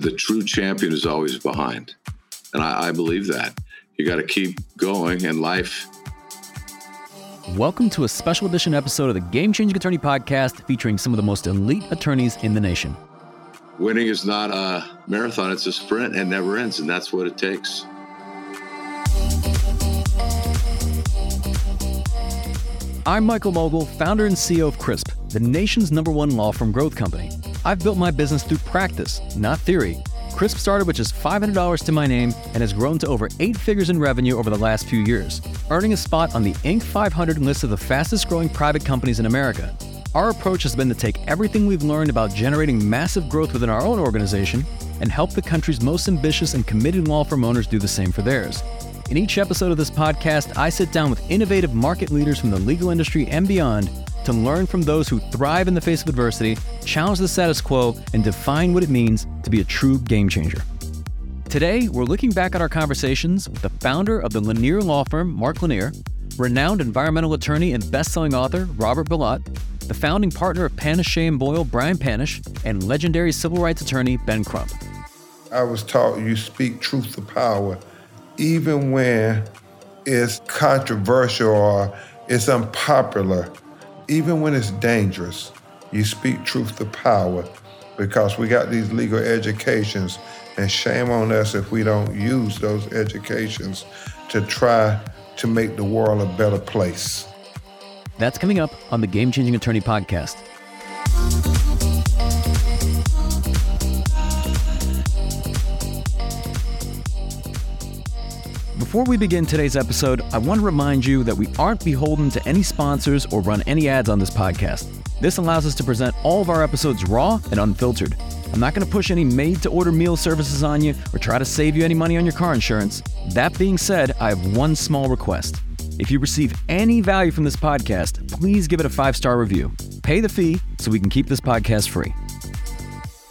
The true champion is always behind. And I, I believe that. You got to keep going in life. Welcome to a special edition episode of the Game Changing Attorney Podcast featuring some of the most elite attorneys in the nation. Winning is not a marathon, it's a sprint and never ends, and that's what it takes. I'm Michael Mogill, founder and CEO of CRISP, the nation's number one law firm growth company. I've built my business through practice, not theory. Crisp started with just $500 to my name and has grown to over eight figures in revenue over the last few years, earning a spot on the Inc. 500 list of the fastest growing private companies in America. Our approach has been to take everything we've learned about generating massive growth within our own organization and help the country's most ambitious and committed law firm owners do the same for theirs. In each episode of this podcast, I sit down with innovative market leaders from the legal industry and beyond to learn from those who thrive in the face of adversity, challenge the status quo, and define what it means to be a true game changer. Today, we're looking back at our conversations with the founder of the Lanier Law Firm, Mark Lanier, renowned environmental attorney and best-selling author Robert Bilott, the founding partner of Panish and Boyle, Brian Panish, and legendary civil rights attorney Ben Crump. I was taught you speak truth to power, even when it's controversial or it's unpopular even when it's dangerous, you speak truth to power because we got these legal educations, and shame on us if we don't use those educations to try to make the world a better place. That's coming up on the Game Changing Attorney podcast. Before we begin today's episode, I want to remind you that we aren't beholden to any sponsors or run any ads on this podcast. This allows us to present all of our episodes raw and unfiltered. I'm not going to push any made to order meal services on you or try to save you any money on your car insurance. That being said, I have one small request. If you receive any value from this podcast, please give it a five star review. Pay the fee so we can keep this podcast free.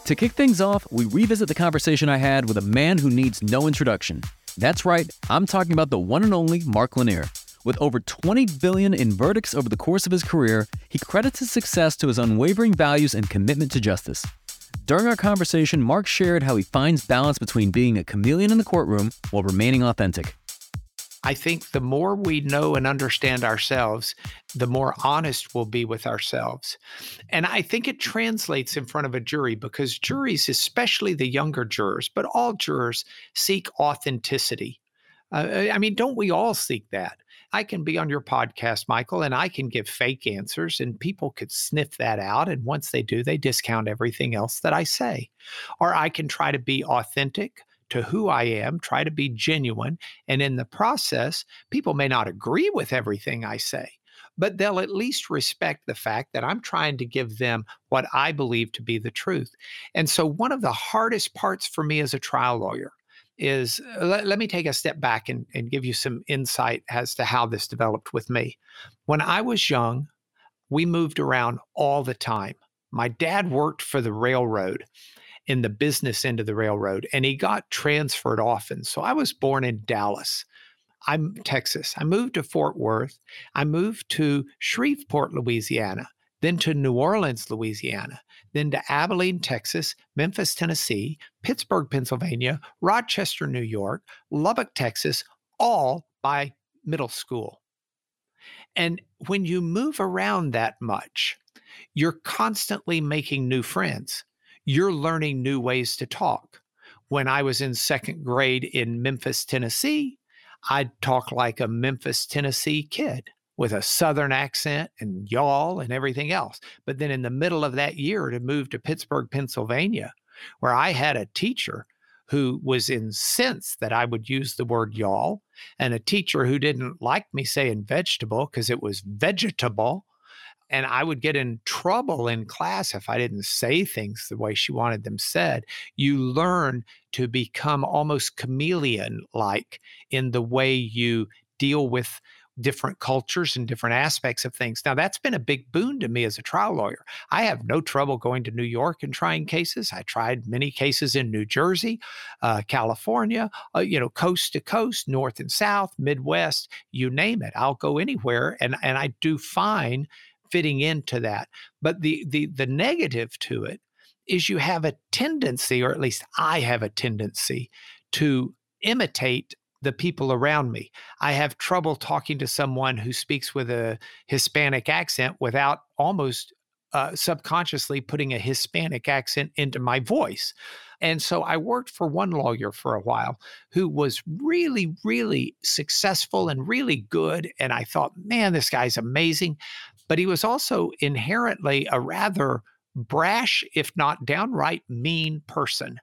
To kick things off, we revisit the conversation I had with a man who needs no introduction. That's right, I'm talking about the one and only Mark Lanier. With over 20 billion in verdicts over the course of his career, he credits his success to his unwavering values and commitment to justice. During our conversation, Mark shared how he finds balance between being a chameleon in the courtroom while remaining authentic. I think the more we know and understand ourselves, the more honest we'll be with ourselves. And I think it translates in front of a jury because juries, especially the younger jurors, but all jurors, seek authenticity. Uh, I mean, don't we all seek that? I can be on your podcast, Michael, and I can give fake answers, and people could sniff that out. And once they do, they discount everything else that I say. Or I can try to be authentic to who I am, try to be genuine. And in the process, people may not agree with everything I say, but they'll at least respect the fact that I'm trying to give them what I believe to be the truth. And so, one of the hardest parts for me as a trial lawyer is uh, let, let me take a step back and, and give you some insight as to how this developed with me. When I was young, we moved around all the time. My dad worked for the railroad in the business end of the railroad and he got transferred often. So I was born in Dallas. I'm Texas. I moved to Fort Worth. I moved to Shreveport, Louisiana, then to New Orleans, Louisiana, then to Abilene, Texas, Memphis, Tennessee, Pittsburgh, Pennsylvania, Rochester, New York, Lubbock, Texas, all by middle school. And when you move around that much, you're constantly making new friends you're learning new ways to talk. When I was in second grade in Memphis, Tennessee, I'd talk like a Memphis, Tennessee kid with a Southern accent and y'all and everything else. But then in the middle of that year to move to Pittsburgh, Pennsylvania, where I had a teacher who was incensed that I would use the word y'all, and a teacher who didn't like me saying vegetable because it was vegetable and I would get in trouble in class if I didn't say things the way she wanted them said. You learn to become almost chameleon like in the way you deal with different cultures and different aspects of things. Now, that's been a big boon to me as a trial lawyer. I have no trouble going to New York and trying cases. I tried many cases in New Jersey, uh, California, uh, you know, coast to coast, north and south, Midwest, you name it. I'll go anywhere, and and I do fine fitting into that. But the the the negative to it is you have a tendency, or at least I have a tendency, to imitate the people around me. I have trouble talking to someone who speaks with a Hispanic accent without almost uh, subconsciously putting a Hispanic accent into my voice. And so I worked for one lawyer for a while who was really, really successful and really good. And I thought, man, this guy's amazing. But he was also inherently a rather brash, if not downright mean person.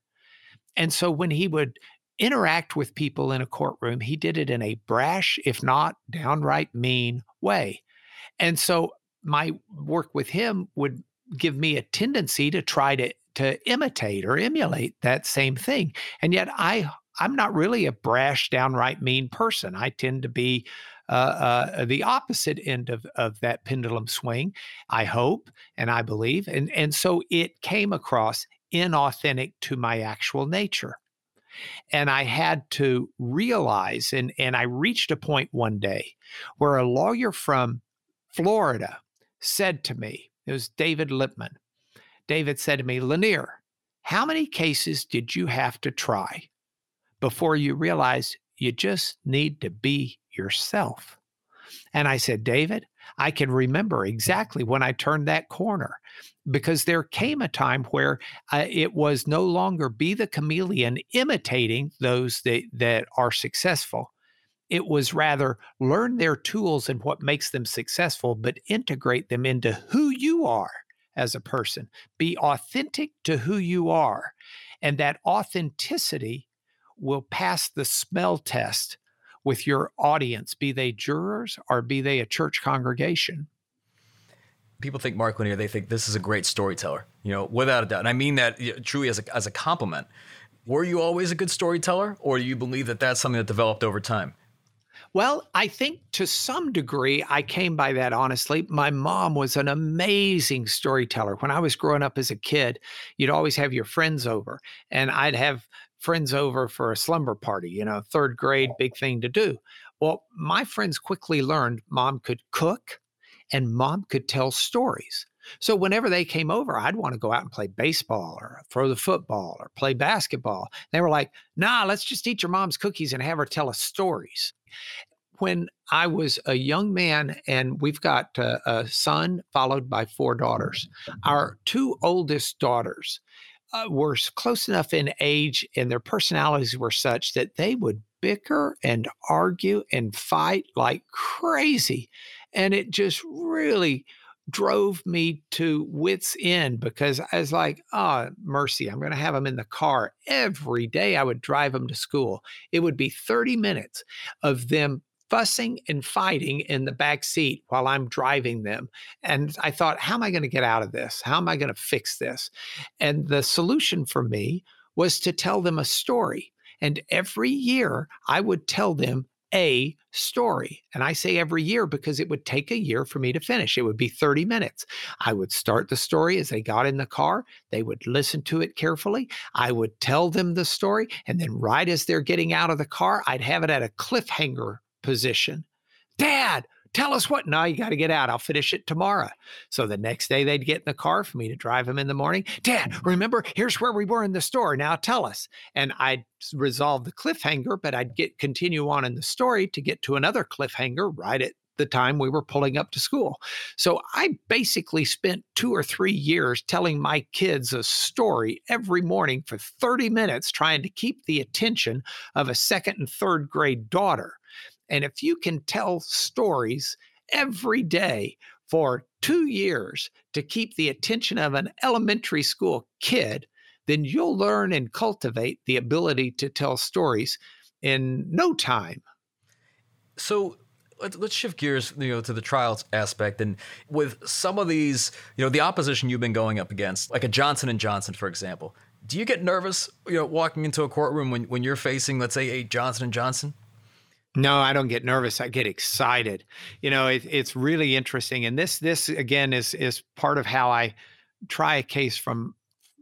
And so when he would interact with people in a courtroom, he did it in a brash, if not downright mean way. And so my work with him would give me a tendency to try to to imitate or emulate that same thing. And yet I I'm not really a brash, downright mean person. I tend to be uh, uh, the opposite end of, of that pendulum swing, I hope and I believe. And, and so it came across inauthentic to my actual nature. And I had to realize, and, and I reached a point one day where a lawyer from Florida said to me, it was David Lipman. David said to me, Lanier, how many cases did you have to try before you realized you just need to be yourself? And I said, David, I can remember exactly when I turned that corner because there came a time where uh, it was no longer be the chameleon imitating those that, that are successful. It was rather learn their tools and what makes them successful, but integrate them into who you are as a person. Be authentic to who you are. And that authenticity will pass the smell test with your audience, be they jurors or be they a church congregation. People think Mark Lanier, they think this is a great storyteller, you know, without a doubt. And I mean that truly as a, as a compliment. Were you always a good storyteller, or do you believe that that's something that developed over time? Well, I think to some degree I came by that honestly. My mom was an amazing storyteller. When I was growing up as a kid, you'd always have your friends over, and I'd have friends over for a slumber party, you know, third grade, big thing to do. Well, my friends quickly learned mom could cook and mom could tell stories. So whenever they came over, I'd want to go out and play baseball or throw the football or play basketball. They were like, nah, let's just eat your mom's cookies and have her tell us stories. When I was a young man, and we've got a, a son followed by four daughters, our two oldest daughters uh, were close enough in age and their personalities were such that they would bicker and argue and fight like crazy. And it just really drove me to wits end because I was like, oh, mercy, I'm going to have them in the car every day. I would drive them to school. It would be 30 minutes of them fussing and fighting in the back seat while I'm driving them. And I thought, how am I going to get out of this? How am I going to fix this? And the solution for me was to tell them a story. And every year I would tell them a story. And I say every year because it would take a year for me to finish. It would be 30 minutes. I would start the story as they got in the car. They would listen to it carefully. I would tell them the story. And then, right as they're getting out of the car, I'd have it at a cliffhanger position. Dad, tell us what. Now you got to get out. I'll finish it tomorrow. So the next day they'd get in the car for me to drive them in the morning. Dad, mm-hmm. remember, here's where we were in the store. Now tell us. And I'd resolve the cliffhanger, but I'd get continue on in the story to get to another cliffhanger right at the time we were pulling up to school. So I basically spent two or three years telling my kids a story every morning for 30 minutes, trying to keep the attention of a second and third grade daughter. And if you can tell stories every day for two years to keep the attention of an elementary school kid, then you'll learn and cultivate the ability to tell stories in no time. So let's shift gears, you know, to the trials aspect. And with some of these, you know, the opposition you've been going up against, like a Johnson and Johnson, for example, do you get nervous, you know, walking into a courtroom when, when you're facing, let's say, a Johnson and Johnson? No, I don't get nervous. I get excited. You know, it, it's really interesting, and this this again is is part of how I try a case from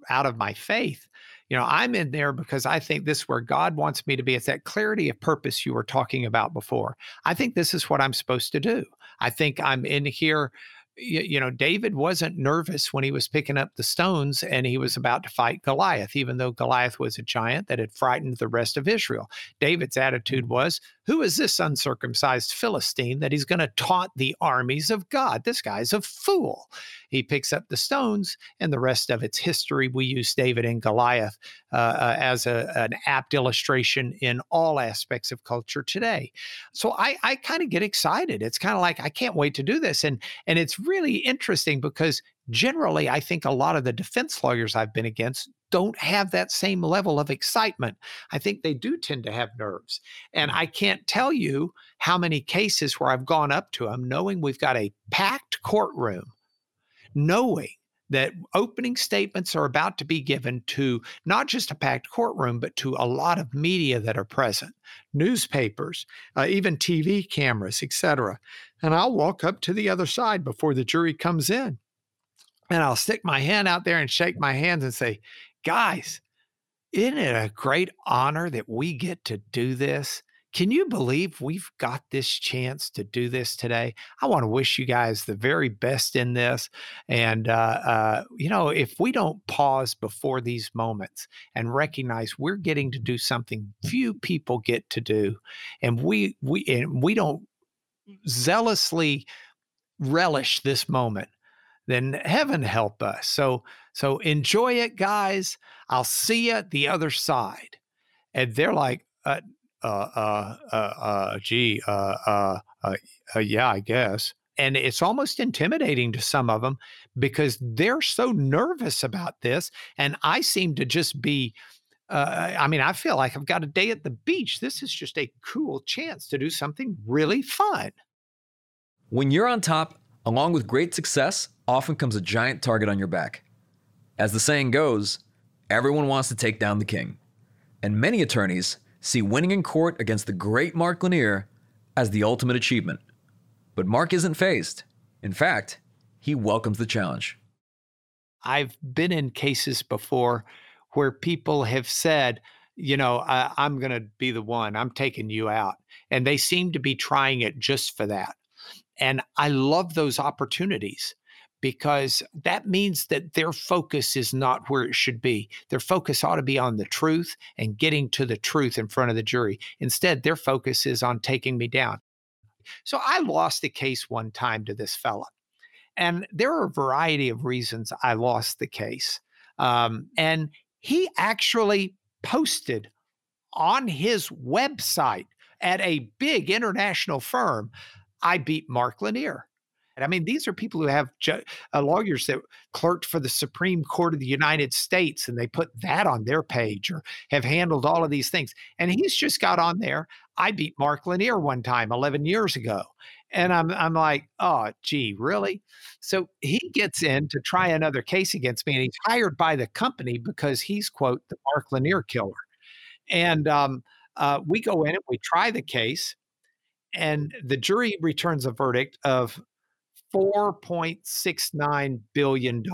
out of my faith. You know, I'm in there because I think this is where God wants me to be. It's that clarity of purpose you were talking about before. I think this is what I'm supposed to do. I think I'm in here you, you know, David wasn't nervous when he was picking up the stones and he was about to fight Goliath, even though Goliath was a giant that had frightened the rest of Israel. David's attitude mm-hmm. was, Who is this uncircumcised Philistine that he's going to taunt the armies of God? This guy's a fool. He picks up the stones, and the rest of its history. We use David and Goliath uh, uh, as a, an apt illustration in all aspects of culture today. So I, I kind of get excited. It's kind of like I can't wait to do this, and and it's really interesting because generally, I think a lot of the defense lawyers I've been against don't have that same level of excitement. I think they do tend to have nerves. And I can't tell you how many cases where I've gone up to them knowing we've got a packed courtroom, knowing that opening statements are about to be given to not just a packed courtroom, but to a lot of media that are present, newspapers, uh, even TV cameras, etc. And I'll walk up to the other side before the jury comes in, and I'll stick my hand out there and shake my hands and say, "Guys, isn't it a great honor that we get to do this?" Can you believe we've got this chance to do this today? I want to wish you guys the very best in this. And, uh, uh, you know, if we don't pause before these moments and recognize we're getting to do something few people get to do, and we, we, and we don't zealously relish this moment, then heaven help us. So, so enjoy it, guys. I'll see you the other side. And they're like, uh, uh, uh, uh, uh, gee, uh, uh, uh, uh, yeah, I guess. And it's almost intimidating to some of them because they're so nervous about this. And I seem to just be, uh, I mean, I feel like I've got a day at the beach. This is just a cool chance to do something really fun. When you're on top, along with great success, often comes a giant target on your back. As the saying goes, everyone wants to take down the king. And many attorneys see winning in court against the great Mark Lanier as the ultimate achievement. But Mark isn't fazed. In fact, he welcomes the challenge. I've been in cases before where people have said, you know, I, am going to be the one, I'm taking you out. And they seem to be trying it just for that. And I love those opportunities because that means that their focus is not where it should be. Their focus ought to be on the truth and getting to the truth in front of the jury. Instead, their focus is on taking me down. So I lost a case one time to this fella. And there are a variety of reasons I lost the case. Um, and he actually posted on his website at a big international firm, I beat Mark Lanier. I mean, these are people who have ju- uh, lawyers that clerked for the Supreme Court of the United States, and they put that on their page or have handled all of these things. And he's just got on there. I beat Mark Lanier one time 11 years ago. And I'm, I'm like, oh, gee, really? So he gets in to try another case against me, and he's hired by the company because he's, quote, the Mark Lanier killer. And um, uh, we go in and we try the case, and the jury returns a verdict of $4.69 billion.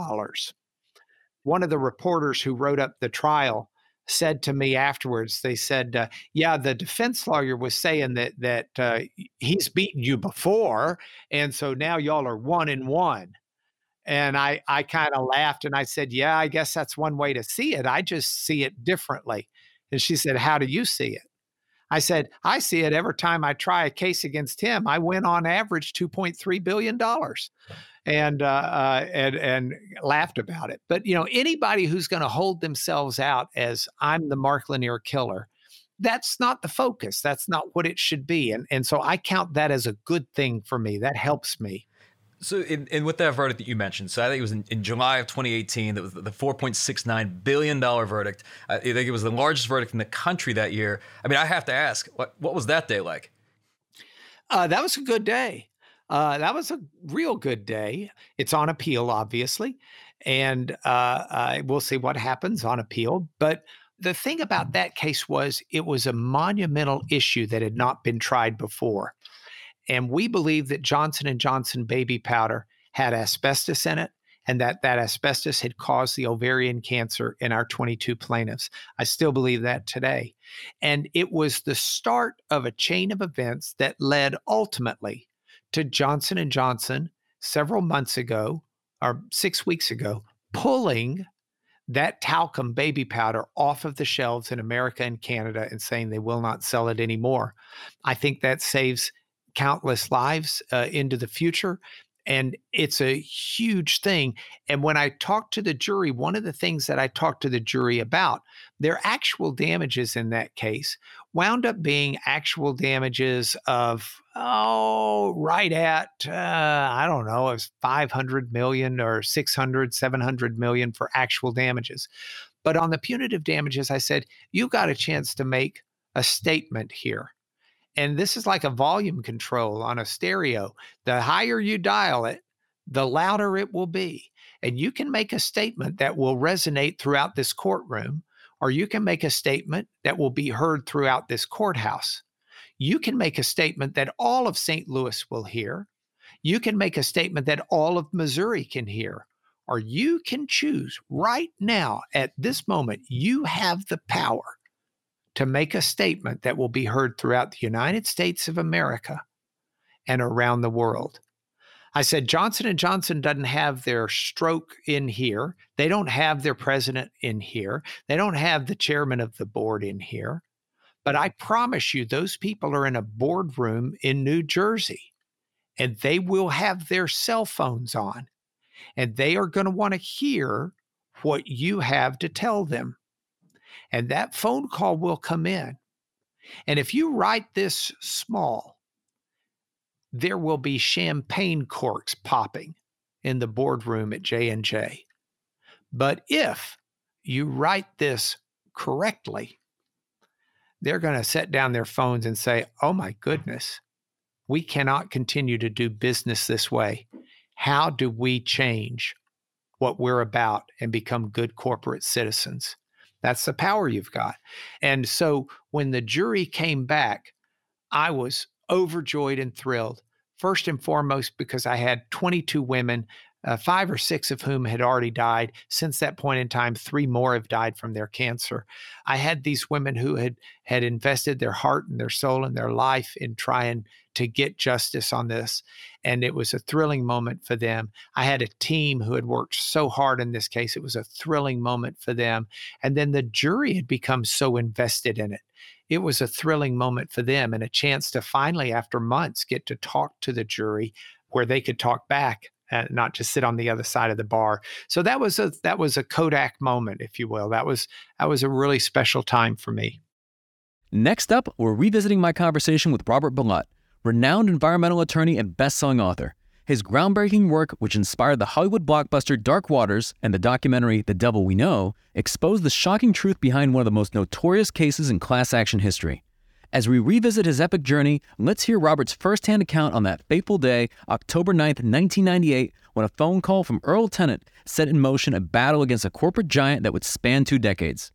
One of the reporters who wrote up the trial said to me afterwards, they said, uh, "Yeah, the defense lawyer was saying that that uh, he's beaten you before, and so now y'all are one and one." And I I kind of laughed and I said, "Yeah, I guess that's one way to see it. I just see it differently." And she said, "How do you see it?" I said, I see it every time I try a case against him. I win on average $2.3 billion. And, uh, uh, and and laughed about it. But you know, anybody who's going to hold themselves out as I'm the Mark Lanier killer, that's not the focus. That's not what it should be. And and so I count that as a good thing for me. That helps me. So, in, in with that verdict that you mentioned, so I think it was in, in July of 2018 that was the 4.69 billion dollar verdict. I think it was the largest verdict in the country that year. I mean, I have to ask, what what was that day like? Uh, that was a good day. Uh, that was a real good day. It's on appeal, obviously, and uh, we'll see what happens on appeal. But the thing about that case was it was a monumental issue that had not been tried before. And we believe that Johnson and Johnson baby powder had asbestos in it and that that asbestos had caused the ovarian cancer in our 22 plaintiffs. I still believe that today. And it was the start of a chain of events that led ultimately to Johnson and Johnson several months ago or six weeks ago pulling that talcum baby powder off of the shelves in America and Canada and saying they will not sell it anymore. I think that saves countless lives uh, into the future. And it's a huge thing. And when I talked to the jury, one of the things that I talked to the jury about, their actual damages in that case wound up being actual damages of, oh, right at, uh, I don't know, it was 500 million or 600, 700 million for actual damages. But on the punitive damages, I said, you got a chance to make a statement here. And this is like a volume control on a stereo. The higher you dial it, the louder it will be. And you can make a statement that will resonate throughout this courtroom, or you can make a statement that will be heard throughout this courthouse. You can make a statement that all of St. Louis will hear. You can make a statement that all of Missouri can hear. Or you can choose right now, at this moment, you have the power to make a statement that will be heard throughout the United States of America and around the world. I said Johnson and Johnson doesn't have their stroke in here. They don't have their president in here. They don't have the chairman of the board in here. But I promise you those people are in a boardroom in New Jersey and they will have their cell phones on and they are going to want to hear what you have to tell them and that phone call will come in. And if you write this small, there will be champagne corks popping in the boardroom at J&J. But if you write this correctly, they're going to set down their phones and say, "Oh my goodness, we cannot continue to do business this way. How do we change what we're about and become good corporate citizens?" That's the power you've got. And so when the jury came back, I was overjoyed and thrilled. First and foremost, because I had 22 women, uh, five or six of whom had already died. Since that point in time, three more have died from their cancer. I had these women who had had invested their heart and their soul and their life in trying to get justice on this. And it was a thrilling moment for them. I had a team who had worked so hard in this case. It was a thrilling moment for them. And then the jury had become so invested in it. It was a thrilling moment for them and a chance to finally, after months, get to talk to the jury where they could talk back and not just sit on the other side of the bar. So that was a that was a Kodak moment, if you will. That was that was a really special time for me. Next up, we're revisiting my conversation with Robert Bilott, renowned environmental attorney and best-selling author. His groundbreaking work, which inspired the Hollywood blockbuster Dark Waters and the documentary The Devil We Know, exposed the shocking truth behind one of the most notorious cases in class action history. As we revisit his epic journey, let's hear Robert's firsthand account on that fateful day, October 9th, 1998, when a phone call from Earl Tennant set in motion a battle against a corporate giant that would span two decades.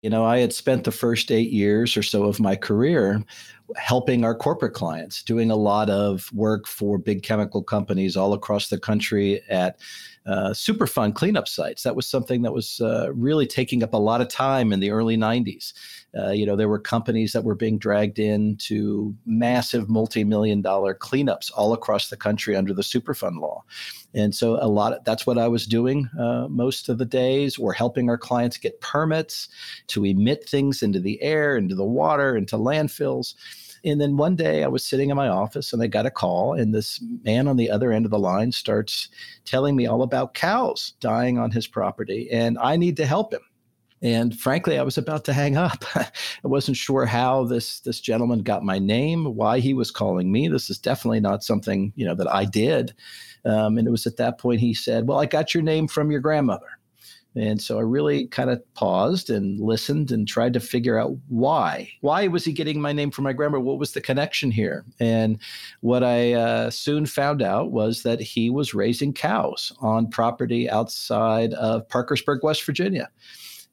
You know, I had spent the first eight years or so of my career helping our corporate clients, doing a lot of work for big chemical companies all across the country at uh, Superfund cleanup sites. That was something that was uh, really taking up a lot of time in the early 90s. Uh, you know, there were companies that were being dragged into massive multi-million dollar cleanups all across the country under the Superfund law. And so a lot of, that's what I was doing uh, most of the days. We're helping our clients get permits to emit things into the air, into the water, into landfills. And then one day I was sitting in my office and I got a call, and this man on the other end of the line starts telling me all about cows dying on his property, and I need to help him. And frankly, I was about to hang up. I wasn't sure how this this gentleman got my name, why he was calling me. This is definitely not something you know that I did. Um, and it was at that point he said, "Well, I got your name from your grandmother." And so I really kind of paused and listened and tried to figure out why. Why was he getting my name from my grandma? What was the connection here? And what I uh, soon found out was that he was raising cows on property outside of Parkersburg, West Virginia.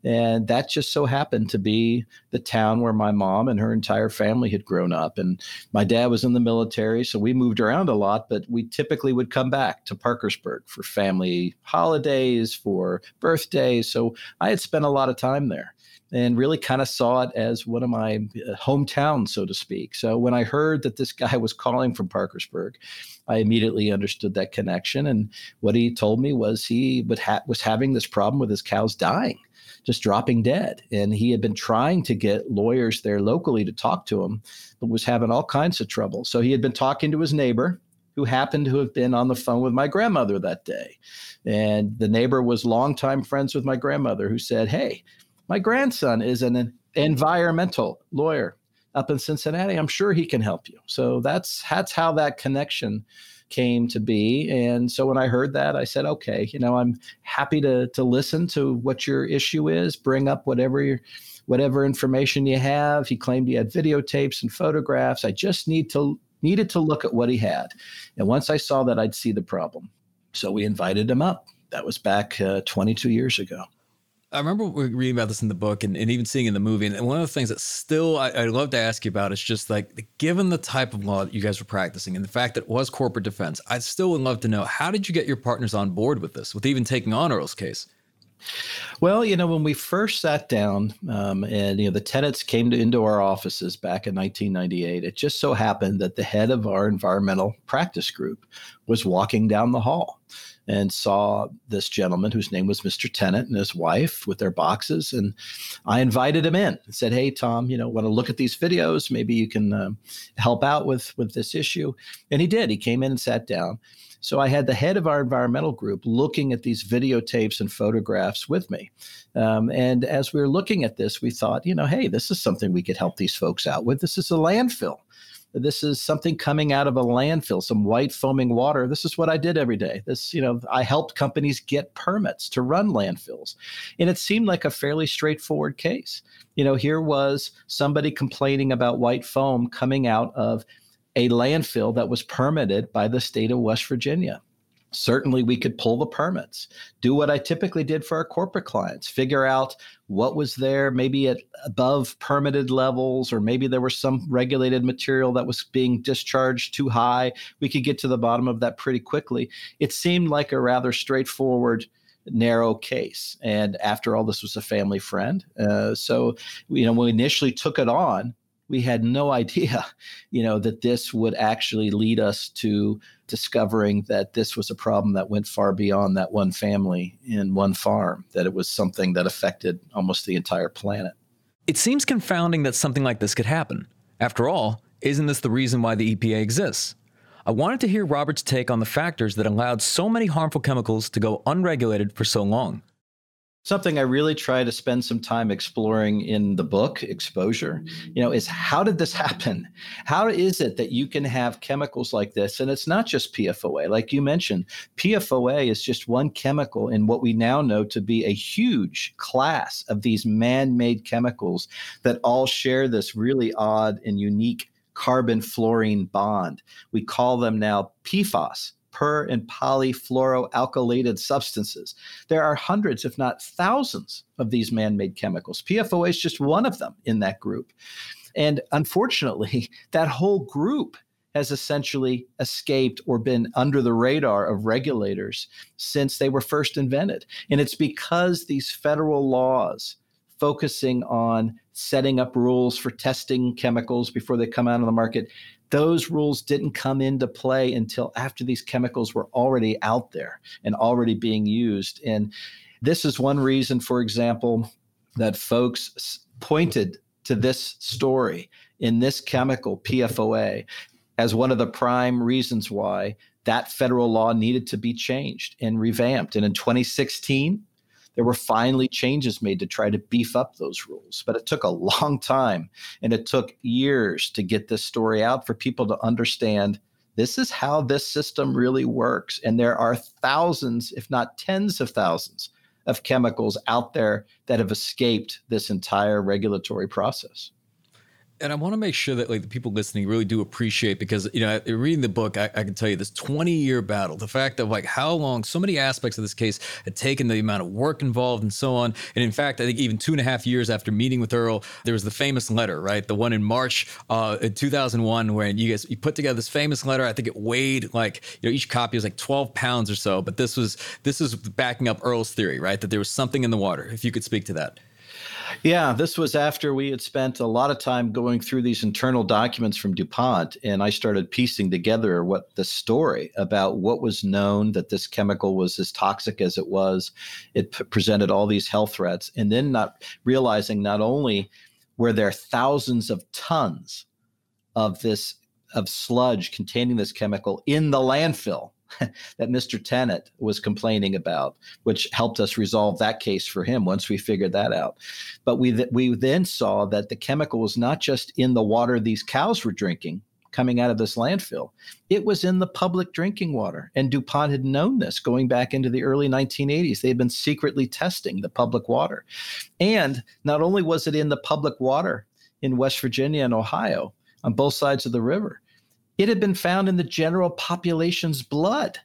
And that just so happened to be the town where my mom and her entire family had grown up. And my dad was in the military, so we moved around a lot, but we typically would come back to Parkersburg for family holidays, for birthdays. So I had spent a lot of time there. and really kind of saw it as one of my uh, hometowns, so to speak. So when I heard that this guy was calling from Parkersburg, I immediately understood that connection. And what he told me was he ha- was having this problem with his cows dying just dropping dead. And he had been trying to get lawyers there locally to talk to him, but was having all kinds of trouble. So he had been talking to his neighbor, who happened to have been on the phone with my grandmother that day. And the neighbor was longtime friends with my grandmother, who said, Hey, my grandson is an environmental lawyer up in Cincinnati. I'm sure he can help you. So that's that's how that connection came to be. And so when I heard that, I said, okay, you know, I'm happy to to listen to what your issue is, bring up whatever your whatever information you have. He claimed he had videotapes and photographs. I just need to needed to look at what he had. And once I saw that, I'd see the problem. So we invited him up. That was back uh, 22 years ago. I remember reading about this in the book and, and even seeing in the movie. And one of the things that still I, would love to ask you about is just like, given the type of law that you guys were practicing and the fact that it was corporate defense, I still would love to know how did you get your partners on board with this, with even taking on Earl's case? Well, you know, when we first sat down um, and, you know, the Tennants came to, into our offices back in 1998, it just so happened that the head of our environmental practice group was walking down the hall and saw this gentleman whose name was Mr. Tennant and his wife with their boxes. And I invited him in and said, Hey, Tom, you know, want to look at these videos? Maybe you can uh, help out with, with this issue. And he did. He came in and sat down. So I had the head of our environmental group looking at these videotapes and photographs with me. Um, and as we were looking at this, we thought, you know, hey, this is something we could help these folks out with. This is a landfill. This is something coming out of a landfill, some white foaming water. This is what I did every day. This, you know, I helped companies get permits to run landfills. And it seemed like a fairly straightforward case. You know, here was somebody complaining about white foam coming out of a landfill that was permitted by the state of West Virginia certainly we could pull the permits do what i typically did for our corporate clients figure out what was there maybe at above permitted levels or maybe there was some regulated material that was being discharged too high. We could get to the bottom of that pretty quickly. It seemed like a rather straightforward narrow case and after all this was a family friend uh, so you know when we initially took it on we had no idea, you know, that this would actually lead us to discovering that this was a problem that went far beyond that one family in one farm, that it was something that affected almost the entire planet. It seems confounding that something like this could happen. After all, isn't this the reason why the EPA exists? I wanted to hear Robert's take on the factors that allowed so many harmful chemicals to go unregulated for so long something I really try to spend some time exploring in the book, Exposure, you know, is how did this happen? How is it that you can have chemicals like this? And it's not just PFOA. Like you mentioned, PFOA is just one chemical in what we now know to be a huge class of these man made chemicals that all share this really odd and unique carbon fluorine bond. We call them now PFAS per and polyfluoroalkylated substances. There are hundreds, if not thousands, of these man made chemicals. PFOA is just one of them in that group. And unfortunately, that whole group has essentially escaped or been under the radar of regulators since they were first invented. And it's because these federal laws focusing on setting up rules for testing chemicals before they come out on the market those rules didn't come into play until after these chemicals were already out there and already being used. And this is one reason, for example, that folks pointed to this story in this chemical, PFOA, as one of the prime reasons why that federal law needed to be changed and revamped. And in 2016, there were finally changes made to try to beef up those rules. But it took a long time and it took years to get this story out for people to understand this is how this system really works. And there are thousands, if not tens of thousands, of chemicals out there that have escaped this entire regulatory process and I want to make sure that like the people listening really do appreciate because you know reading the book I, I, can tell you this 20 year battle the fact of like how long so many aspects of this case had taken the amount of work involved and so on. And in fact I think even two and a half years after meeting with Earl there was the famous letter right? The one in March uh, in 2001 when you guys you put together this famous letter. I think it weighed like you know each copy was like 12 pounds or so. But this was this is backing up Earl's theory right? That there was something in the water if you could speak to that Yeah, this was after we had spent a lot of time going through these internal documents from DuPont, and I started piecing together what the story about what was known that this chemical was as toxic as it was. It p- presented all these health threats, and then not realizing not only were there thousands of tons of this of sludge containing this chemical in the landfill that Mr. Tennant was complaining about, which helped us resolve that case for him once we figured that out. But we th- we then saw that the chemical was not just in the water these cows were drinking coming out of this landfill. It was in the public drinking water. And DuPont had known this going back into the early 1980s. They had been secretly testing the public water. And not only was it in the public water in West Virginia and Ohio on both sides of the river, it had been found in the general population's blood.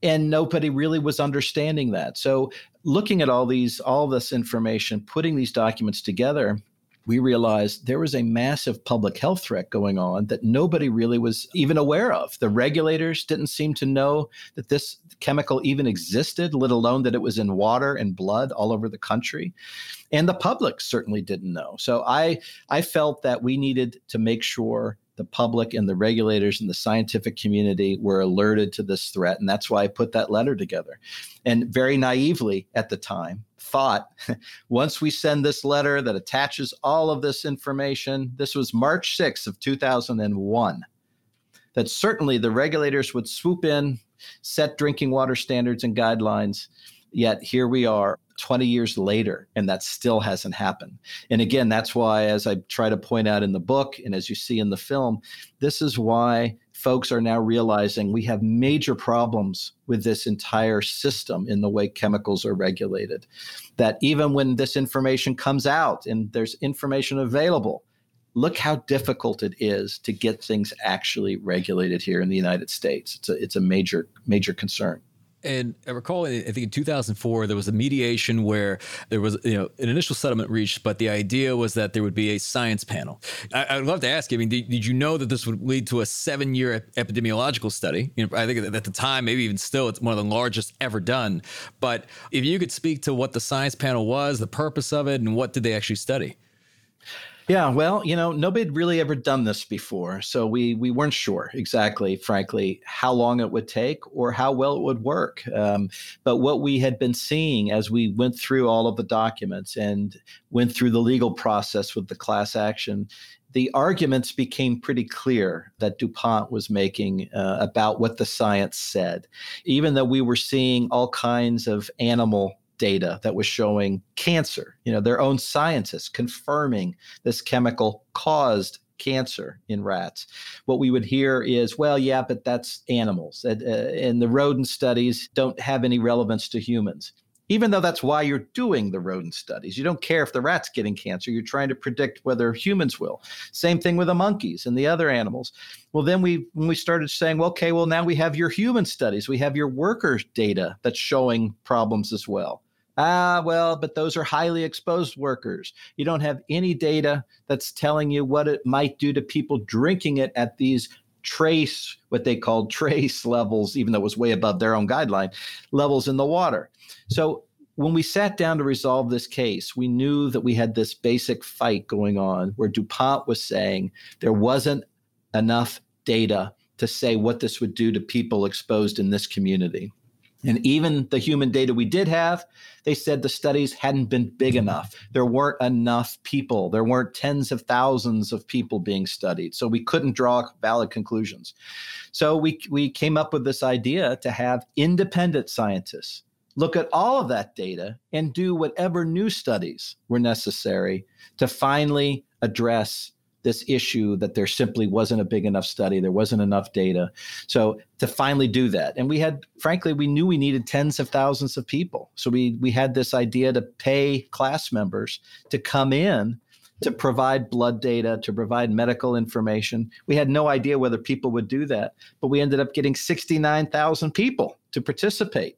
And nobody really was understanding that. So, looking at all these, all this information, putting these documents together, we realized there was a massive public health threat going on that nobody really was even aware of. The regulators didn't seem to know that this chemical even existed, let alone that it was in water and blood all over the country. And the public certainly didn't know. So I I felt that we needed to make sure the public and the regulators and the scientific community were alerted to this threat. And that's why I put that letter together. And very naively at the time, thought once we send this letter that attaches all of this information, this was March 6th of 2001, that certainly the regulators would swoop in, set drinking water standards and guidelines. Yet here we are 20 years later, and that still hasn't happened. And again, that's why, as I try to point out in the book, and as you see in the film, this is why folks are now realizing we have major problems with this entire system in the way chemicals are regulated. That even when this information comes out and there's information available, look how difficult it is to get things actually regulated here in the United States. It's a, it's a major, major concern. And I recall, I think in 2004, there was a mediation where there was, you know, an initial settlement reached, but the idea was that there would be a science panel. I, would love to ask you, I mean, did, did, you know that this would lead to a seven year epidemiological study? You know, I think at the time, maybe even still, it's one of the largest ever done. But if you could speak to what the science panel was, the purpose of it, and what did they actually study? Yeah, well, you know, nobody had really ever done this before, so we we weren't sure exactly, frankly, how long it would take or how well it would work. Um, but what we had been seeing as we went through all of the documents and went through the legal process with the class action, the arguments became pretty clear that DuPont was making uh, about what the science said, even though we were seeing all kinds of animal data that was showing cancer. You know, their own scientists confirming this chemical caused cancer in rats. What we would hear is, well, yeah, but that's animals. And, uh, and the rodent studies don't have any relevance to humans. Even though that's why you're doing the rodent studies. You don't care if the rat's getting cancer. You're trying to predict whether humans will. Same thing with the monkeys and the other animals. Well, then we when we started saying, well, okay, well, now we have your human studies. We have your worker data that's showing problems as well. Ah, well, but those are highly exposed workers. You don't have any data that's telling you what it might do to people drinking it at these trace, what they called trace levels, even though it was way above their own guideline levels in the water. So when we sat down to resolve this case, we knew that we had this basic fight going on where DuPont was saying there wasn't enough data to say what this would do to people exposed in this community. And even the human data we did have, they said the studies hadn't been big enough. There weren't enough people. There weren't tens of thousands of people being studied. So we couldn't draw valid conclusions. So we, we came up with this idea to have independent scientists look at all of that data and do whatever new studies were necessary to finally address this issue that there simply wasn't a big enough study, there wasn't enough data. So to finally do that, and we had, frankly, we knew we needed tens of thousands of people. So we we had this idea to pay class members to come in to provide blood data, to provide medical information. We had no idea whether people would do that, but we ended up getting 69,000 people to participate.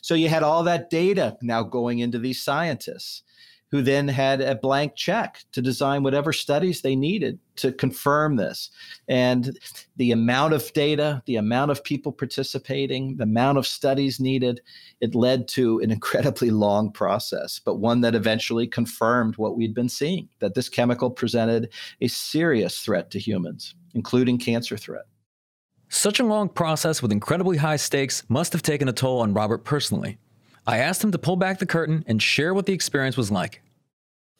So you had all that data now going into these scientists who then had a blank check to design whatever studies they needed to confirm this. And the amount of data, the amount of people participating, the amount of studies needed, it led to an incredibly long process, but one that eventually confirmed what we'd been seeing that this chemical presented a serious threat to humans, including cancer threat. Such a long process with incredibly high stakes must have taken a toll on Robert personally. I asked him to pull back the curtain and share what the experience was like.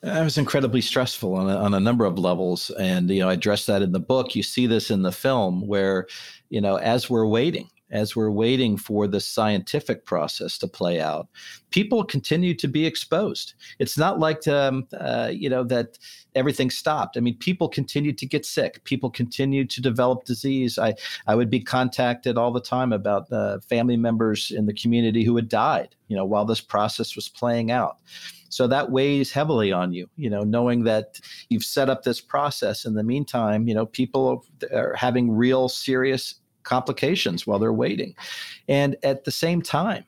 It was incredibly stressful on a, on a number of levels, and you know I address that in the book. You see this in the film, where you know as we're waiting, as we're waiting for the scientific process to play out, people continue to be exposed. It's not like um, uh, you know that everything stopped. I mean, people continued to get sick. People continued to develop disease. I I would be contacted all the time about uh, family members in the community who had died. You know, while this process was playing out. So that weighs heavily on you, you know, knowing that you've set up this process. In the meantime, you know, people are having real serious complications while they're waiting. And at the same time,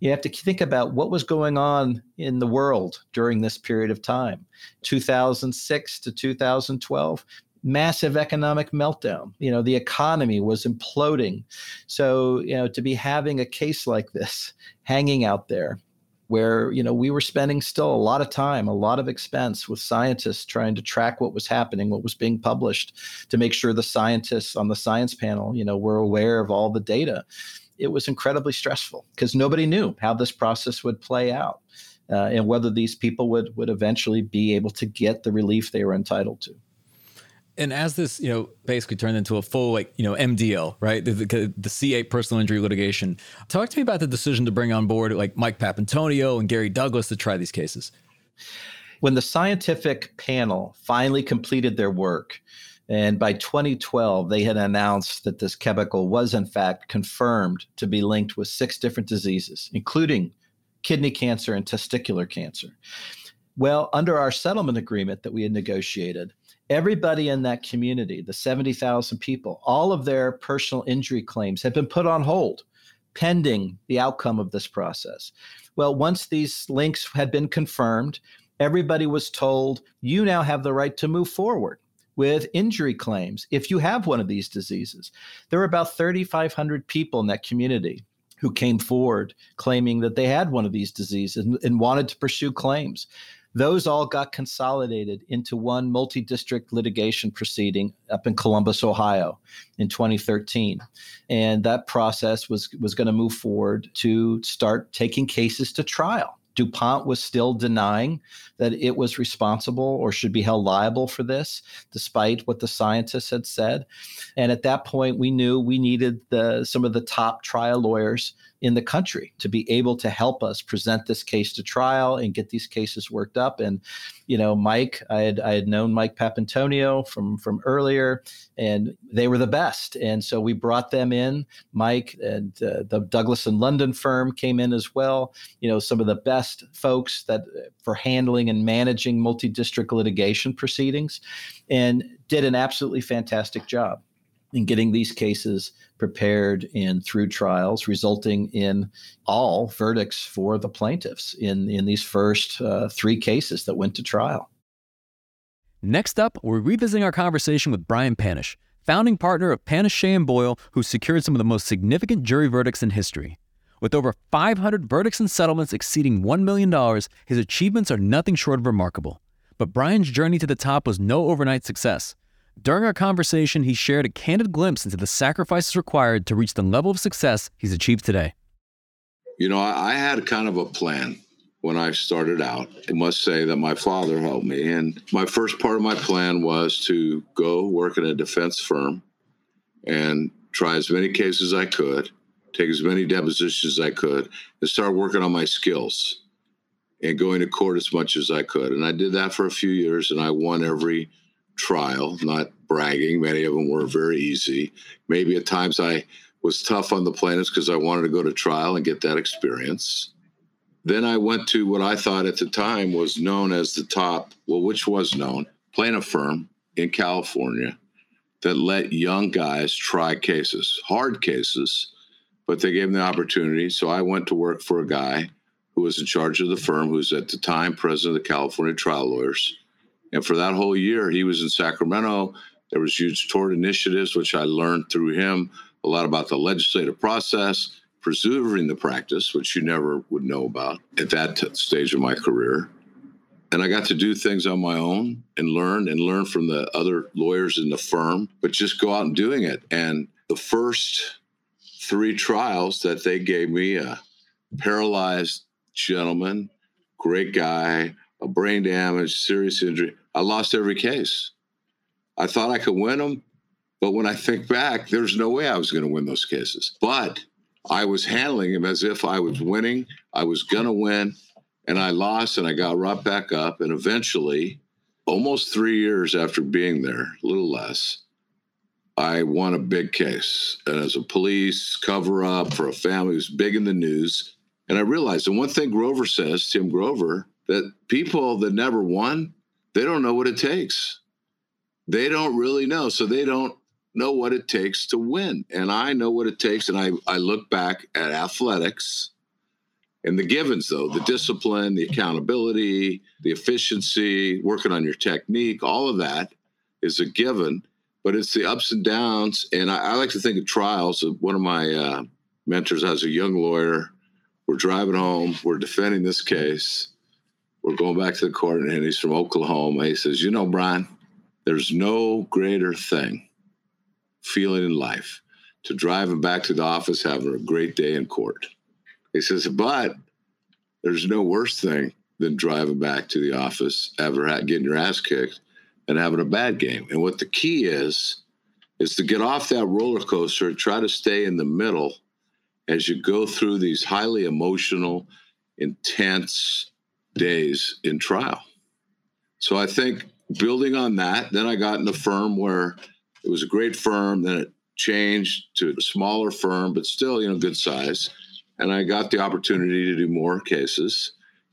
you have to think about what was going on in the world during this period of time 2006 to 2012 massive economic meltdown you know the economy was imploding so you know to be having a case like this hanging out there where you know we were spending still a lot of time a lot of expense with scientists trying to track what was happening what was being published to make sure the scientists on the science panel you know were aware of all the data. It was incredibly stressful because nobody knew how this process would play out uh, and whether these people would would eventually be able to get the relief they were entitled to and as this, you know, basically turned into a full like, you know, MDL, right? The, the, the, C8 personal injury litigation. Talk to me about the decision to bring on board like Mike Papantonio and Gary Douglas to try these cases. When the scientific panel finally completed their work, and by 2012, they had announced that this chemical was, in fact, confirmed to be linked with six different diseases, including kidney cancer and testicular cancer. Well, under our settlement agreement that we had negotiated, everybody in that community, the 70,000 people, all of their personal injury claims had been put on hold pending the outcome of this process. Well, once these links had been confirmed, everybody was told you now have the right to move forward with injury claims if you have one of these diseases. There were about 3,500 people in that community who came forward claiming that they had one of these diseases and, and wanted to pursue claims. Those all got consolidated into one multi district litigation proceeding up in Columbus, Ohio in 2013. And that process was, was going to move forward to start taking cases to trial. DuPont was still denying that it was responsible or should be held liable for this, despite what the scientists had said. And at that point, we knew we needed the, some of the top trial lawyers in the country to be able to help us present this case to trial and get these cases worked up. And, you know, Mike, I had I had known Mike Papantonio from from earlier, and they were the best. And so we brought them in. Mike and uh, the Douglas and London firm came in as well. You know, some of the best folks that for handling and managing multi-district litigation proceedings, and did an absolutely fantastic job in getting these cases prepared and through trials, resulting in all verdicts for the plaintiffs in, in these first uh, three cases that went to trial. Next up, we're revisiting our conversation with Brian Panish, founding partner of Panish Shea and Boyle, who secured some of the most significant jury verdicts in history. With over 500 verdicts and settlements exceeding $1 million, his achievements are nothing short of remarkable. But Brian's journey to the top was no overnight success. During our conversation, he shared a candid glimpse into the sacrifices required to reach the level of success he's achieved today. You know, I, had kind of a plan when I started out. I must say that my father helped me. And my first part of my plan was to go work in a defense firm and try as many cases as I could, take as many depositions as I could, and start working on my skills and going to court as much as I could. And I did that for a few years and I won every trial, not bragging. Many of them were very easy. Maybe at times I was tough on the plaintiffs because I wanted to go to trial and get that experience. Then I went to what I thought at the time was known as the top, well, which was known, plaintiff firm in California that let young guys try cases, hard cases, but they gave them the opportunity. So I went to work for a guy who was in charge of the firm, who was at the time president of the California Trial Lawyers. And for that whole year, he was in Sacramento. There was huge tort initiatives, which I learned through him a lot about the legislative process, preserving the practice, which you never would know about at that t- stage of my career. And I got to do things on my own and learn and learn from the other lawyers in the firm, but just go out and doing it. And the first three trials that they gave me a paralyzed gentleman, great guy, a brain damage, serious injury. I lost every case. I thought I could win them, but when I think back, there's no way I was going to win those cases. But I was handling them as if I was winning. I was going to win, and I lost, and I got right back up. And eventually, almost three years after being there, a little less, I won a big case. And as a police cover up for a family who's big in the news. And I realized, and one thing Grover says, Tim Grover, that people that never won, they don't know what it takes. They don't really know. So they don't know what it takes to win. And I know what it takes. And I, I look back at athletics and the givens, though the discipline, the accountability, the efficiency, working on your technique, all of that is a given. But it's the ups and downs. And I, I like to think of trials. One of my uh, mentors as a young lawyer, we're driving home, we're defending this case. We're going back to the court, and he's from Oklahoma. He says, You know, Brian, there's no greater thing feeling in life to driving back to the office having a great day in court. He says, but there's no worse thing than driving back to the office after getting your ass kicked and having a bad game. And what the key is, is to get off that roller coaster try to stay in the middle as you go through these highly emotional, intense days in trial. So I think building on that, then I got in a firm where it was a great firm. Then it changed to a smaller firm, but still, you know, good size. And I got the opportunity to do more cases.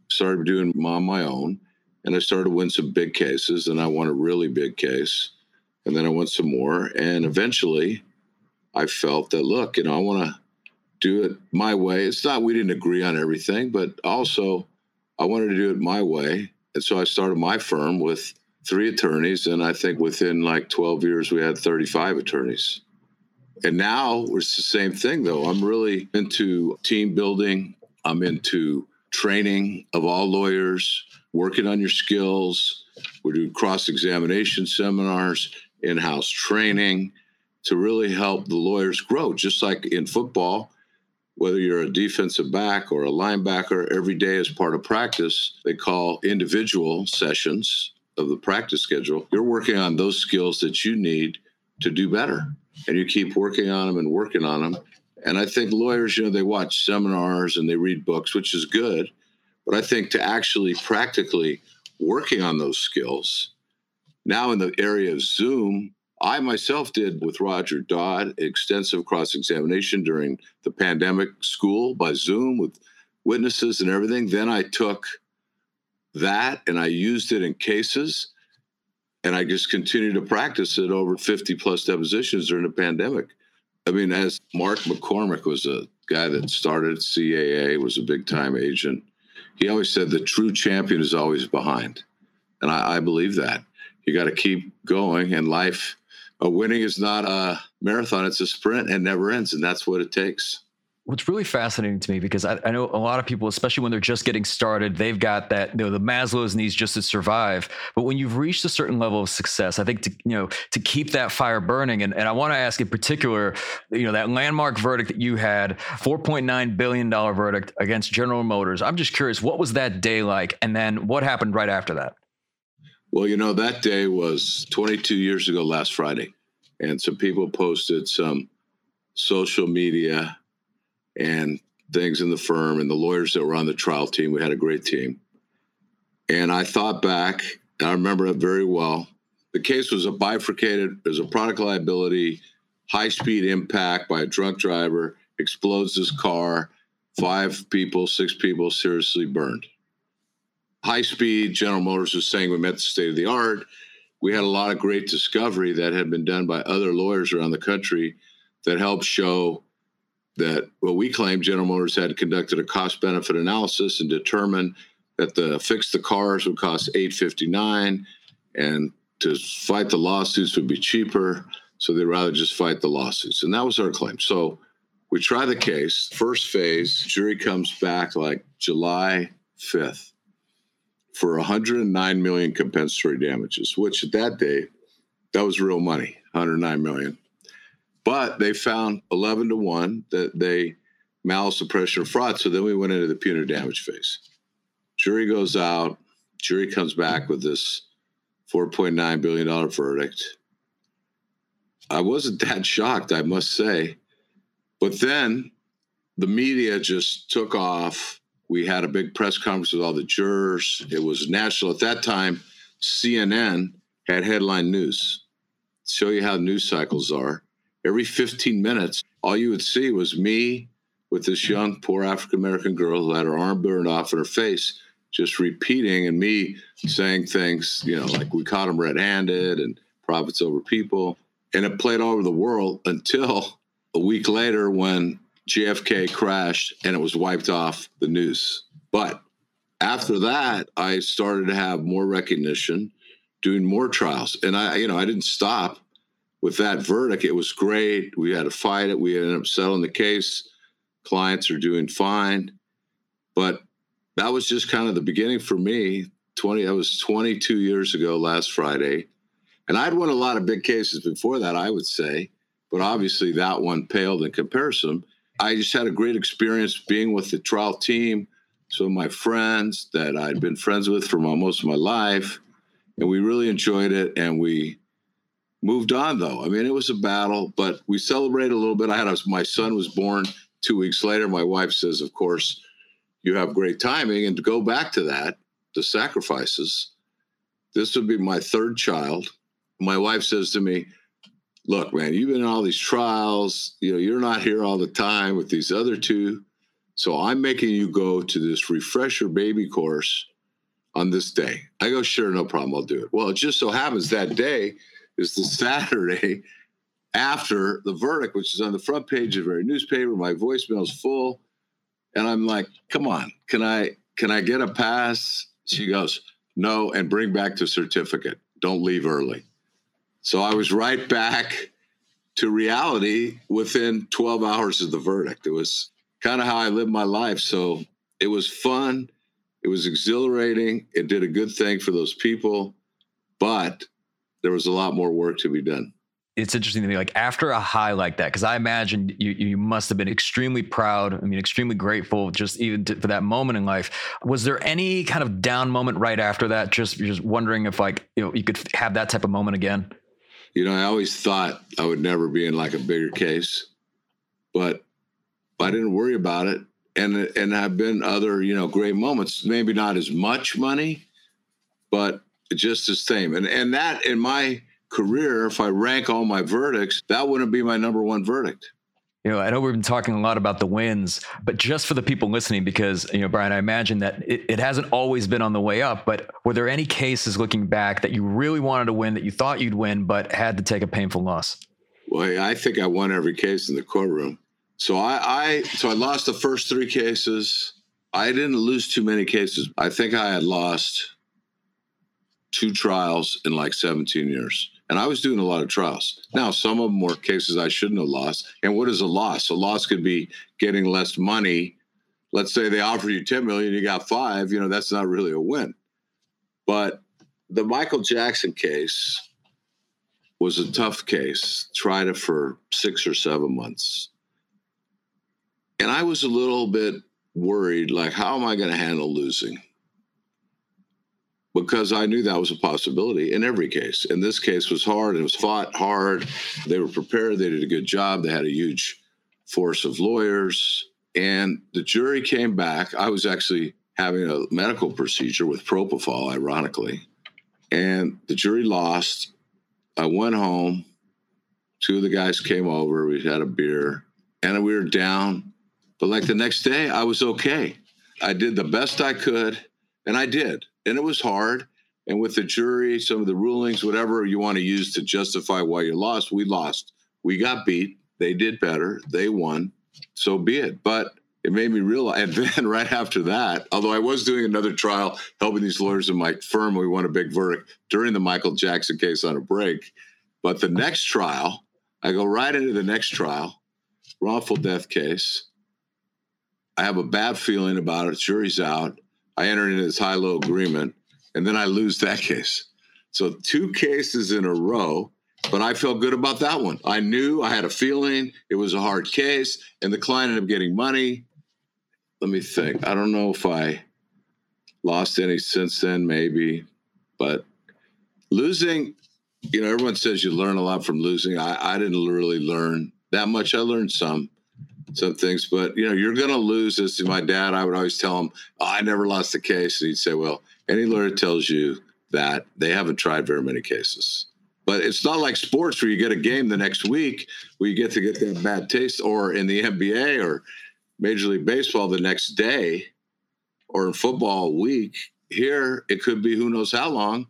Started doing them on my own, and I started to win some big cases. And I won a really big case, and then I won some more. And eventually, I felt that look, you know, I want to do it my way. It's not we didn't agree on everything, but also I wanted to do it my way. And so I started my firm with three attorneys, and I think within like 12 years we had 35 attorneys. And now it's the same thing, though. I'm really into team building. I'm into training of all lawyers, working on your skills. We do cross examination seminars, in house training to really help the lawyers grow. Just like in football, whether you're a defensive back or a linebacker, every day as part of practice, they call individual sessions of the practice schedule, you're working on those skills that you need to do better. And you keep working on them and working on them. And I think lawyers, you know, they watch seminars and they read books, which is good. But I think to actually practically working on those skills, now in the area of Zoom, I myself did with Roger Dodd extensive cross examination during the pandemic school by Zoom with witnesses and everything. Then I took that and I used it in cases and I just continued to practice it over 50 plus depositions during the pandemic. I mean, as Mark McCormack was a guy that started CAA, was a big time agent, he always said the true champion is always behind. And I, I believe that. You got to keep going, and life, a winning is not a marathon, it's a sprint and never ends. And that's what it takes what's really fascinating to me because I, I, know a lot of people, especially when they're just getting started, they've got that you know the Maslow's needs just to survive. But when you've reached a certain level of success, I think to you know to keep that fire burning, and, and I want to ask in particular, you know that landmark verdict that you had, four point nine billion dollar verdict against General Motors. I'm just curious, what was that day like, and then what happened right after that? Well, you know that day was 22 years ago last Friday, and some people posted some social media and things in the firm and the lawyers that were on the trial team. We had a great team. And I thought back, and I remember it very well. The case was a bifurcated, there's a product liability, high speed impact by a drunk driver, explodes his car, five people, six people seriously burned. High speed, General Motors was saying we met the state of the art. We had a lot of great discovery that had been done by other lawyers around the country that helped show that what we claim General Motors had conducted a cost benefit analysis and determined that the fix the cars would cost 859 and to fight the lawsuits would be cheaper so they'd rather just fight the lawsuits. And that was our claim. So we try the case. First phase jury comes back like july 5th for 109 million compensatory damages which at that day that was real money 109 million but they found 11 to 1 that they malice oppression or fraud so then we went into the punitive damage phase jury goes out jury comes back with this $4.9 billion verdict. I wasn't that shocked, I must say. But then the media just took off. We had a big press conference with all the jurors. It was national. At that time, CNN had headline news. Show you how news cycles are. Every 15 minutes, all you would see was me with this young, poor African American girl who had her arm burned off in her face just repeating and me saying things, you know, like we caught him red handed and profits over people. And it played all over the world until a week later when JFK crashed and it was wiped off the news. But after that, I started to have more recognition, doing more trials. And I, you know, I didn't stop with that verdict. It was great. We had to fight it. We ended up settling the case. Clients are doing fine. But that was just kind of the beginning for me. 20, that was 22 years ago last Friday. And I'd won a lot of big cases before that, I would say, but obviously that one paled in comparison. I just had a great experience being with the trial team, of my friends that I'd been friends with for most of my life. And we really enjoyed it. And we moved on, though. I mean, it was a battle, but we celebrated a little bit. I had a, my son was born two weeks later. My wife says, of course, you have great timing. And to go back to that, the sacrifices, this would be my third child. My wife says to me, Look, man, you've been in all these trials. You know, you're not here all the time with these other two. So I'm making you go to this refresher baby course on this day. I go, sure, no problem, I'll do it. Well, it just so happens that day is the Saturday after the verdict, which is on the front page of every newspaper. My voicemail is full. And I'm like, come on, can I can I get a pass? She goes, no, and bring back the certificate. Don't leave early. So I was right back to reality within 12 hours of the verdict. It was kind of how I lived my life. So it was fun. It was exhilarating. It did a good thing for those people, but there was a lot more work to be done it's interesting to me like after a high like that because i imagine you you must have been extremely proud i mean extremely grateful just even to, for that moment in life was there any kind of down moment right after that just just wondering if like you know you could have that type of moment again you know i always thought i would never be in like a bigger case but i didn't worry about it and and have been other you know great moments maybe not as much money but just the same and and that in my career, if I rank all my verdicts, that wouldn't be my number one verdict. You know, I know we've been talking a lot about the wins, but just for the people listening, because, you know, Brian, I imagine that it, it hasn't always been on the way up, but were there any cases looking back that you really wanted to win, that you thought you'd win, but had to take a painful loss? Well, I think I won every case in the courtroom. So I, I so I lost the first three cases. I didn't lose too many cases. I think I had lost two trials in like 17 years. And I was doing a lot of trials. Now, some of them were cases I shouldn't have lost. And what is a loss? A loss could be getting less money. Let's say they offer you 10 million, you got five, you know, that's not really a win. But the Michael Jackson case was a tough case. Tried it for six or seven months. And I was a little bit worried like, how am I going to handle losing? Because I knew that was a possibility in every case. And this case was hard. and It was fought hard. They were prepared. They did a good job. They had a huge force of lawyers. And the jury came back. I was actually having a medical procedure with propofol, ironically. And the jury lost. I went home. Two of the guys came over. We had a beer and we were down. But like the next day, I was okay. I did the best I could, and I did and it was hard. And with the jury, some of the rulings, whatever you want to use to justify why you lost, we lost. We got beat. They did better. They won. so be it. But it made me realize, and then right after that, although I was doing another trial, helping these lawyers in my firm, we won a big verdict during the Michael Jackson case on a break. But the next trial, I go right into the next trial, wrongful death case. I have a bad feeling about it. Jury's out. I enter into this high low agreement, and then I lose that case. So, two cases in a row, but I felt good about that one. I knew I had a feeling it was a hard case, and the client ended up getting money. Let me think. I don't know if I lost any since then, maybe, but losing, you know, everyone says you learn a lot from losing. I, I didn't really learn that much. I learned some some things, but you know, you're going to lose. To my dad, I would always tell him, oh, "I never lost a case." And he'd say, "Well, any lawyer tells you that they haven't tried very many cases." But it's not like sports where you get a game the next week where you get to get that bad taste, or in the NBA or Major League Baseball the next day, or in football a week. Here, it could be who knows how long.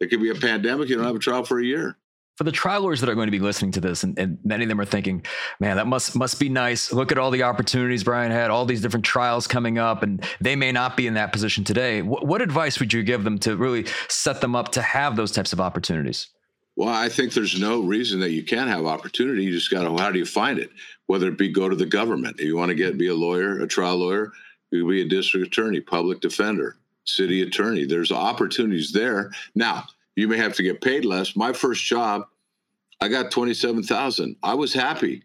It could be a pandemic. You don't have a trial for a year for the trial lawyers that are going to be listening to this, and, and, many of them are thinking, "Man, that must must be nice. Look at all the opportunities Brian had, all these different trials coming up, and they may not be in that position today." What, what advice would you give them to really set them up to have those types of opportunities? Well, I think there's no reason that you can't have opportunity. You just got to how do you find it? Whether it be go to the government, if you want to get be a lawyer, a trial lawyer, you be a district attorney, public defender, city attorney. There's opportunities there. Now, you may have to get paid less. My first job, I got 27,000. I was happy.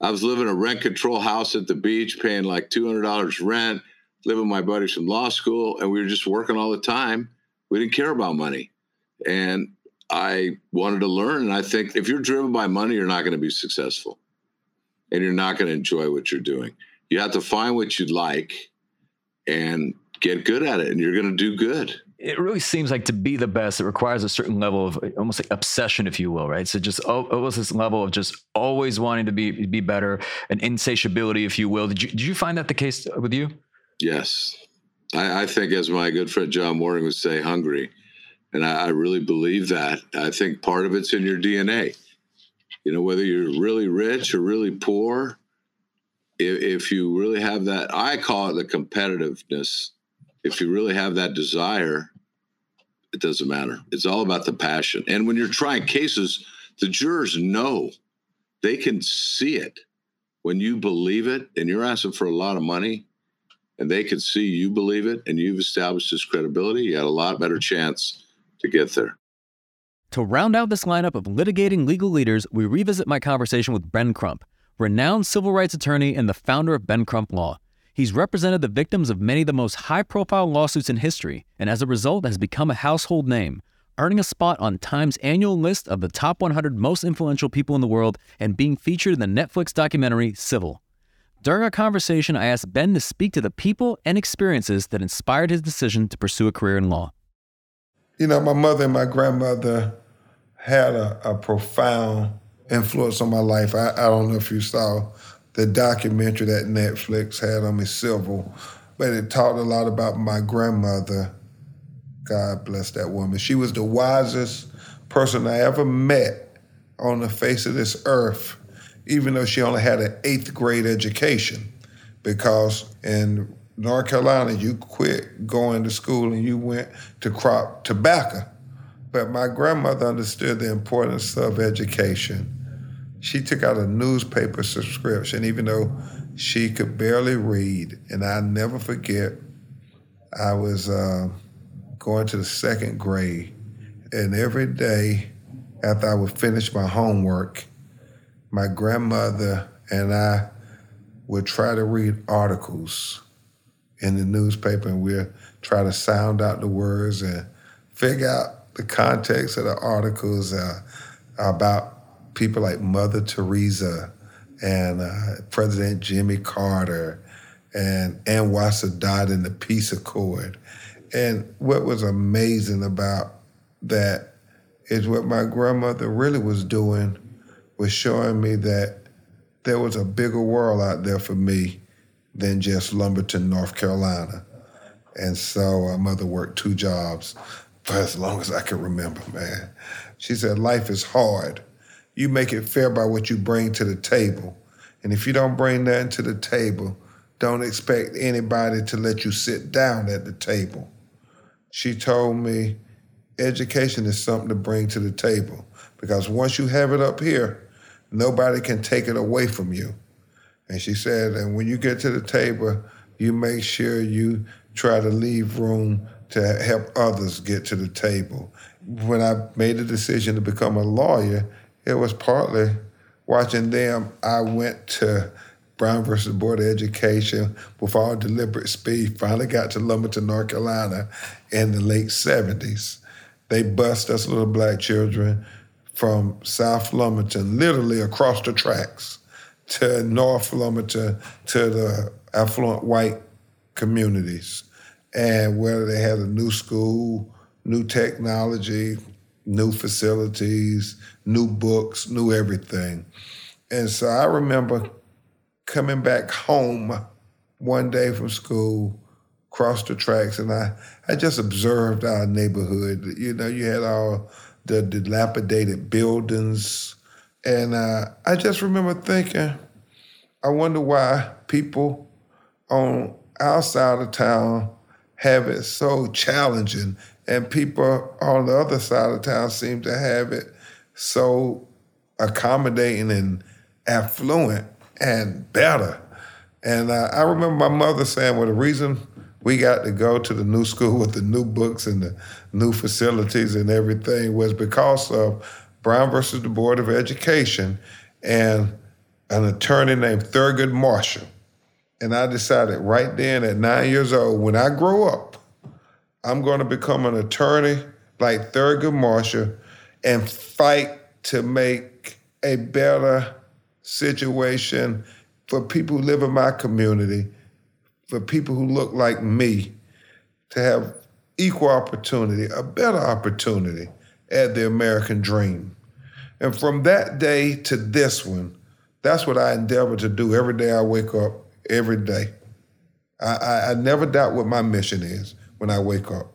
I was living a rent control house at the beach, paying like $200 rent, living with my buddies from law school, and we were just working all the time. We didn't care about money. And I wanted to learn. And I think if you're driven by money, you're not going to be successful and you're not going to enjoy what you're doing. You have to find what you like and get good at it, and you're going to do good it really seems like to be the best, it requires a certain level of almost like obsession, if you will, right? So just almost this level of just always wanting to be be better, an insatiability, if you will. Did you did you find that the case with you? Yes, I, I think as my good friend John Morning would say, hungry, and I, I really believe that. I think part of it's in your DNA. You know, whether you're really rich or really poor, if, if you really have that, I call it the competitiveness if you really have that desire, it doesn't matter. It's all about the passion. And when you're trying cases, the jurors know they can see it when you believe it and you're asking for a lot of money and they can see you believe it and you've established this credibility, you had a lot better chance to get there. To round out this lineup of litigating legal leaders, we revisit my conversation with Ben Crump, renowned civil rights attorney and the founder of Ben Crump Law. He's represented the victims of many of the most high profile lawsuits in history, and as a result has become a household name, earning a spot on Time's annual list of the top 100 most influential people in the world and being featured in the Netflix documentary Civil. During our conversation, I asked Ben to speak to the people and experiences that inspired his decision to pursue a career in law. You know, my mother and my grandmother had a, a profound influence on my life. I, I don't know if you saw the documentary that Netflix had on me, Civil, but it talked a lot about my grandmother. God bless that woman. She was the wisest person I ever met on the face of this earth, even though she only had an eighth grade education. Because in North Carolina, you quit going to school and you went to crop tobacco. But my grandmother understood the importance of education she took out a newspaper subscription, even though she could barely read. And I never forget, I was uh, going to the second grade, and every day after I would finish my homework, my grandmother and I would try to read articles in the newspaper, and we'd try to sound out the words and figure out the context of the articles uh, about people like Mother Teresa and uh, President Jimmy Carter and Anwar Sadat in the Peace Accord. And what was amazing about that is what my grandmother really was doing was showing me that there was a bigger world out there for me than just Lumberton, North Carolina. And so my mother worked two jobs for as long as I can remember, man. She said, life is hard you make it fair by what you bring to the table. And if you don't bring that to the table, don't expect anybody to let you sit down at the table. She told me education is something to bring to the table because once you have it up here, nobody can take it away from you. And she said, and when you get to the table, you make sure you try to leave room to help others get to the table. When I made the decision to become a lawyer, it was partly watching them. I went to Brown versus Board of Education with all deliberate speed, finally got to Lumberton, North Carolina in the late 70s. They bused us little black children from South Lumberton, literally across the tracks, to North Lumberton, to the affluent white communities. And where they had a new school, new technology, new facilities, new books, new everything. And so I remember coming back home one day from school, crossed the tracks, and I, I just observed our neighborhood. You know, you had all the dilapidated buildings. And uh, I just remember thinking, I wonder why people on our side of town have it so challenging, and people on the other side of town seem to have it so accommodating and affluent and better. And I remember my mother saying, well, the reason we got to go to the new school with the new books and the new facilities and everything was because of Brown versus the Board of Education and an attorney named Thurgood Marshall. And I decided right then at nine years old, when I grow up, I'm going to become an attorney like Thurgood Marshall and fight to make a better situation for people who live in my community, for people who look like me, to have equal opportunity, a better opportunity at the American dream. And from that day to this one, that's what I endeavor to do every day I wake up, every day. I, I, I never doubt what my mission is when I wake up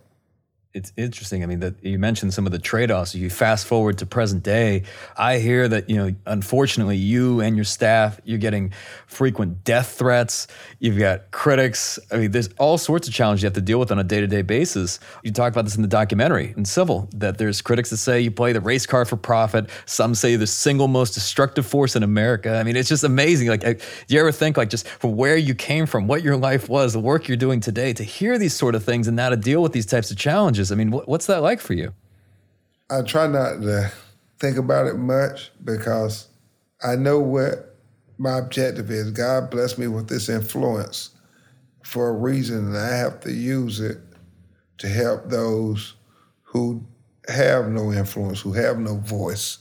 it's interesting. I mean, that you mentioned some of the trade-offs. You fast forward to present day. I hear that you know, unfortunately, you and your staff, you're getting frequent death threats. You've got critics. I mean, there's all sorts of challenges you have to deal with on a day-to-day basis. You talk about this in the documentary in Civil that there's critics that say you play the race card for profit. Some say the single most destructive force in America. I mean, it's just amazing. Like, do you ever think like just from where you came from, what your life was, the work you're doing today, to hear these sort of things and now to deal with these types of challenges? Challenges. I mean, what's that like for you? I try not to think about it much because I know what my objective is. God blessed me with this influence for a reason, and I have to use it to help those who have no influence, who have no voice.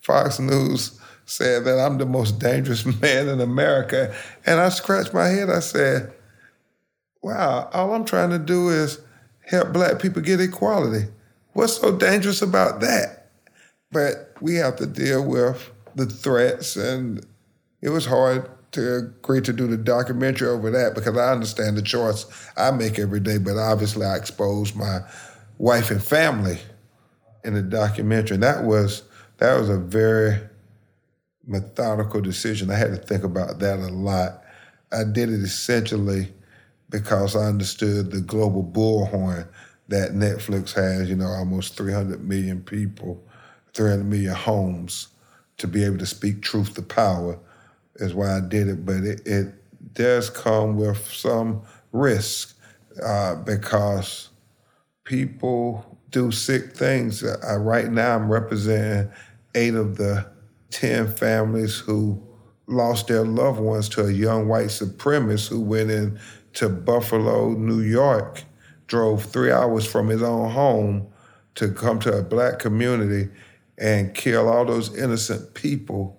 Fox News said that I'm the most dangerous man in America. And I scratched my head. I said, wow, all I'm trying to do is help black people get equality. What's so dangerous about that? But we have to deal with the threats, and it was hard to agree to do the documentary over that because I understand the choice I make every day, but obviously I expose my wife and family in the documentary. And that was that was a very methodical decision. I had to think about that a lot. I did it essentially because I understood the global bullhorn that Netflix has, you know, almost 300 million people, 300 million homes to be able to speak truth to power is why I did it. But it, it does come with some risk uh, because people do sick things. Uh, right now, I'm representing eight of the 10 families who lost their loved ones to a young white supremacist who went in to Buffalo, New York, drove three hours from his own home to come to a black community and kill all those innocent people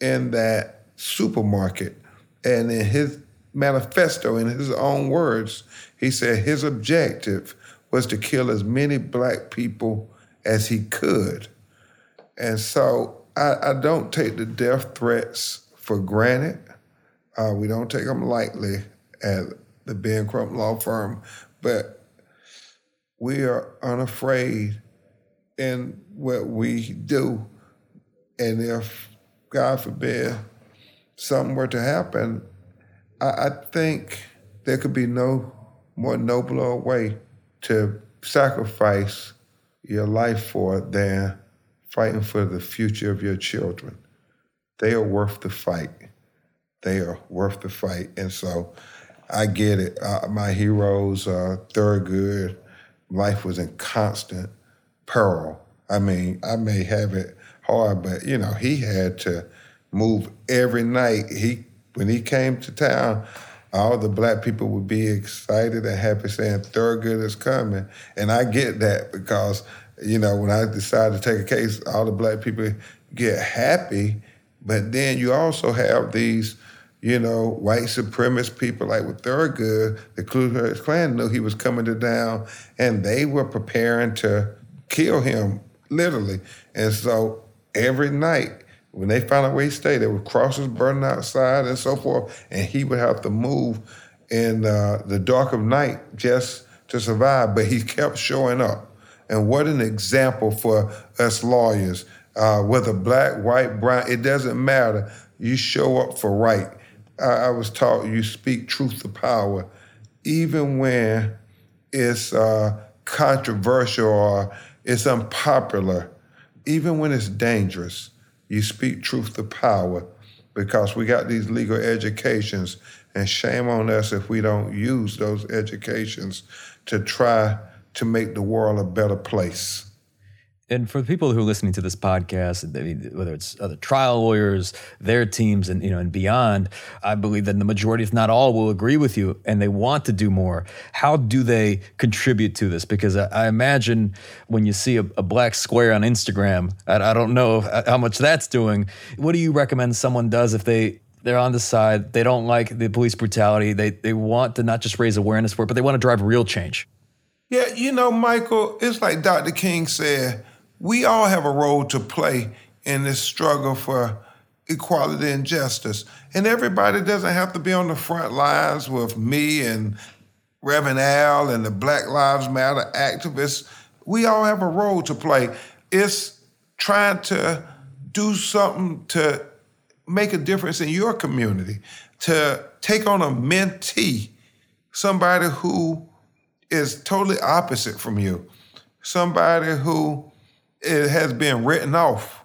in that supermarket. And in his manifesto, in his own words, he said his objective was to kill as many black people as he could. And so I, I don't take the death threats for granted. Uh, we don't take them lightly at the Ben Crump Law Firm, but we are unafraid in what we do. And if, God forbid, something were to happen, I, I think there could be no more nobler way to sacrifice your life for than fighting for the future of your children. They are worth the fight. They are worth the fight. And so I get it. Uh, my heroes, uh, Thurgood, life was in constant peril. I mean, I may have it hard, but you know, he had to move every night. He when he came to town, all the black people would be excited and happy saying Thurgood is coming. And I get that because, you know, when I decide to take a case, all the black people get happy. But then you also have these, you know, white supremacist people like with Thurgood, the Ku Klux Klan knew he was coming to town and they were preparing to kill him, literally. And so every night when they found out where he stayed, there were crosses burning outside and so forth, and he would have to move in uh, the dark of night just to survive. But he kept showing up. And what an example for us lawyers, uh, whether black, white, brown, it doesn't matter. You show up for right. I, I was taught you speak truth to power, even when it's uh, controversial or it's unpopular, even when it's dangerous you speak truth to power. Because we got these legal educations, and shame on us if we don't use those educations to try to make the world a better place and for the people who are listening to this podcast, whether it's other trial lawyers, their teams, and you know, and beyond, I believe that the majority, if not all, will agree with you, and they want to do more. How do they contribute to this? Because I, I imagine when you see a, a, black square on Instagram, I, I don't know how much that's doing. What do you recommend someone does if they they're on the side, they don't like the police brutality, they they want to not just raise awareness for it, but they want to drive real change? Yeah, you know, Michael, it's like Dr. King said we all have a role to play in this struggle for equality and justice. And everybody doesn't have to be on the front lines with me and Reverend Al and the Black Lives Matter activists. We all have a role to play. It's trying to do something to make a difference in your community, to take on a mentee, somebody who is totally opposite from you, somebody who it has been written off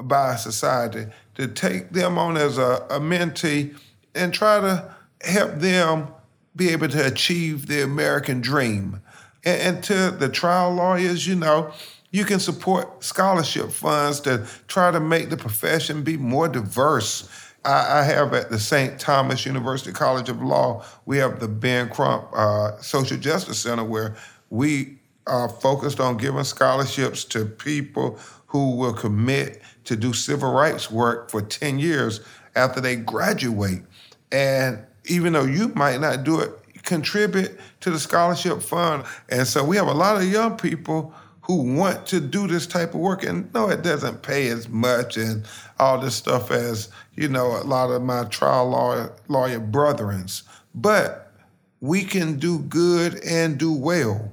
by society to take them on as a, a mentee and try to help them be able to achieve the American dream. And, and, to the trial lawyers, you know, you can support scholarship funds to try to make the profession be more diverse. I, I have at the St. Thomas University College of Law, we have the Ben Crump uh, Social Justice Center where we are focused on giving scholarships to people who will commit to do civil rights work for 10 years after they graduate. And even though you might not do it, contribute to the scholarship fund. And so we have a lot of young people who want to do this type of work and no it doesn't pay as much and all this stuff as you know a lot of my trial lawyer lawyer brethrens but we can do good and do well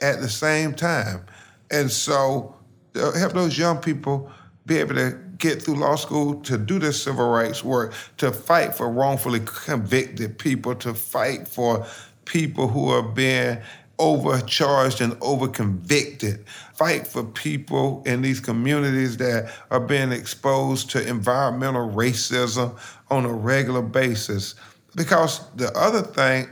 at the same time. And so uh, help those young people be able to get through law school to do this civil rights work, to fight for wrongfully convicted people, to fight for people who are being overcharged and overconvicted. Fight for people in these communities that are being exposed to environmental racism on a regular basis. Because the other thing,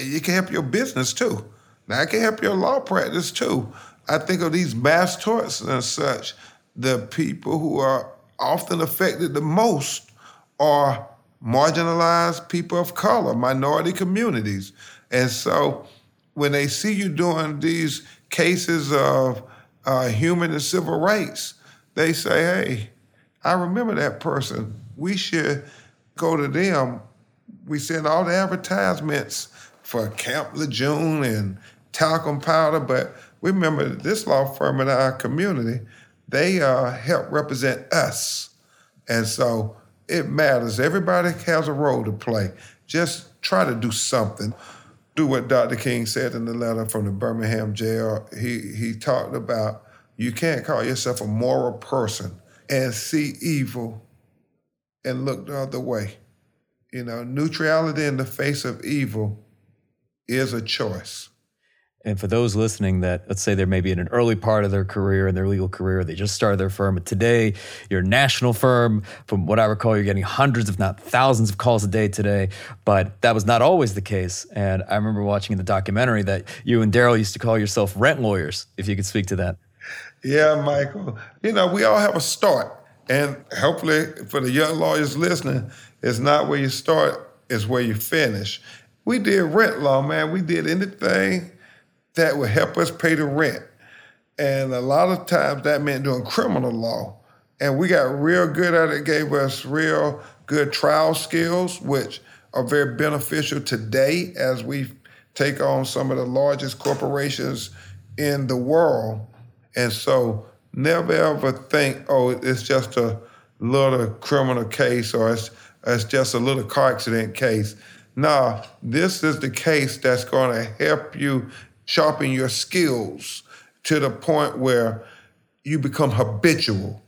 you can help your business too. Now, I can help your law practice too. I think of these mass torts and such. The people who are often affected the most are marginalized people of color, minority communities. And so when they see you doing these cases of uh, human and civil rights, they say, hey, I remember that person. We should go to them. We send all the advertisements for Camp Lejeune and talcum powder, but we remember this law firm in our community, they uh, help represent us. And so it matters. Everybody has a role to play. Just try to do something. Do what Dr. King said in the letter from the Birmingham jail. He, he talked about you can't call yourself a moral person and see evil and look the other way. You know, neutrality in the face of evil is a choice. And for those listening that, let's say they're maybe in an early part of their career, in their legal career, they just started their firm. But today, you're a national firm. From what I recall, you're getting hundreds, if not thousands, of calls a day today. But that was not always the case. And I remember watching in the documentary that you and Daryl used to call yourself rent lawyers, if you could speak to that. Yeah, Michael. You know, we all have a start. And hopefully, for the young lawyers listening, it's not where you start, it's where you finish. We did rent law, man. We did anything that would help us pay the rent. And a lot of times that meant doing criminal law. And we got real good at it, gave us real good trial skills, which are very beneficial today as we take on some of the largest corporations in the world. And so never ever think, oh, it's just a little criminal case or it's, it's just a little car accident case. No, this is the case that's going to help you sharpen your skills to the point where you become habitual.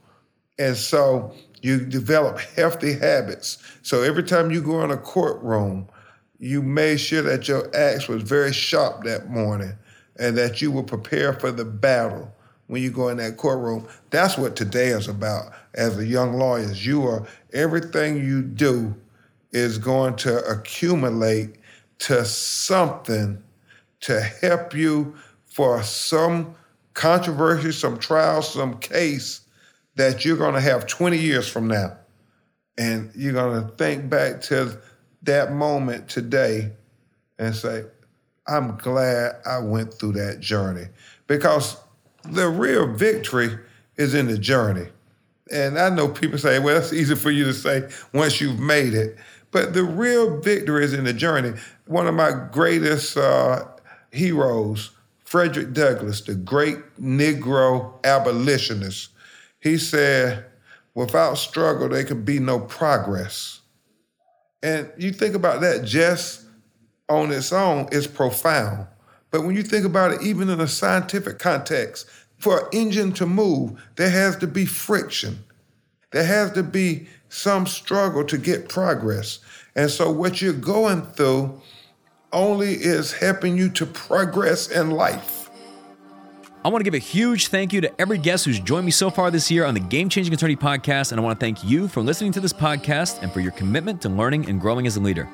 And so you develop healthy habits. So every time you go in a courtroom, you made sure that your axe was very sharp that morning and that you were prepared for the battle when you go in that courtroom. That's what today is about as a young lawyer. You are everything you do is going to accumulate to something to help you for some controversy, some trial, some case that you're going to have 20 years from now. And you're going to think back to that moment today and say, I'm glad I went through that journey because the real victory is in the journey. And I know people say, well, that's easy for you to say once you've made it. But the real victory is in the journey. One of my greatest uh, heroes, Frederick Douglass, the great Negro abolitionist, he said, without struggle, there could be no progress. And you think about that just on its own, it's profound. But when you think about it, even in a scientific context, for an engine to move, there has to be friction. There has to be some struggle to get progress. And so, what you're going through only is helping you to progress in life. I want to give a huge thank you to every guest who's joined me so far this year on the Game Changing Attorney podcast. And I want to thank you for listening to this podcast and for your commitment to learning and growing as a leader.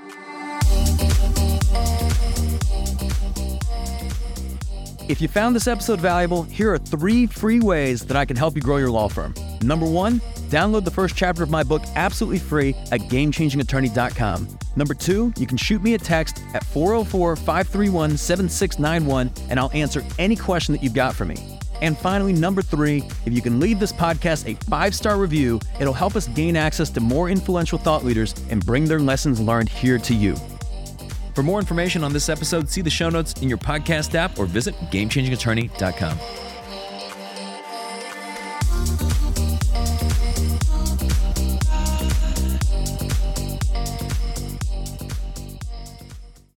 If you found this episode valuable, here are three free ways that I can help you grow your law firm. Number one, download the first chapter of my book absolutely free at gamechangingattorney.com. Number two, you can shoot me a text at 404 531 7691 and I'll answer any question that you've got for me. And finally, number three, if you can leave this podcast a five star review, it'll help us gain access to more influential thought leaders and bring their lessons learned here to you. For more information on this episode, see the show notes in your podcast app or visit gamechangingattorney.com.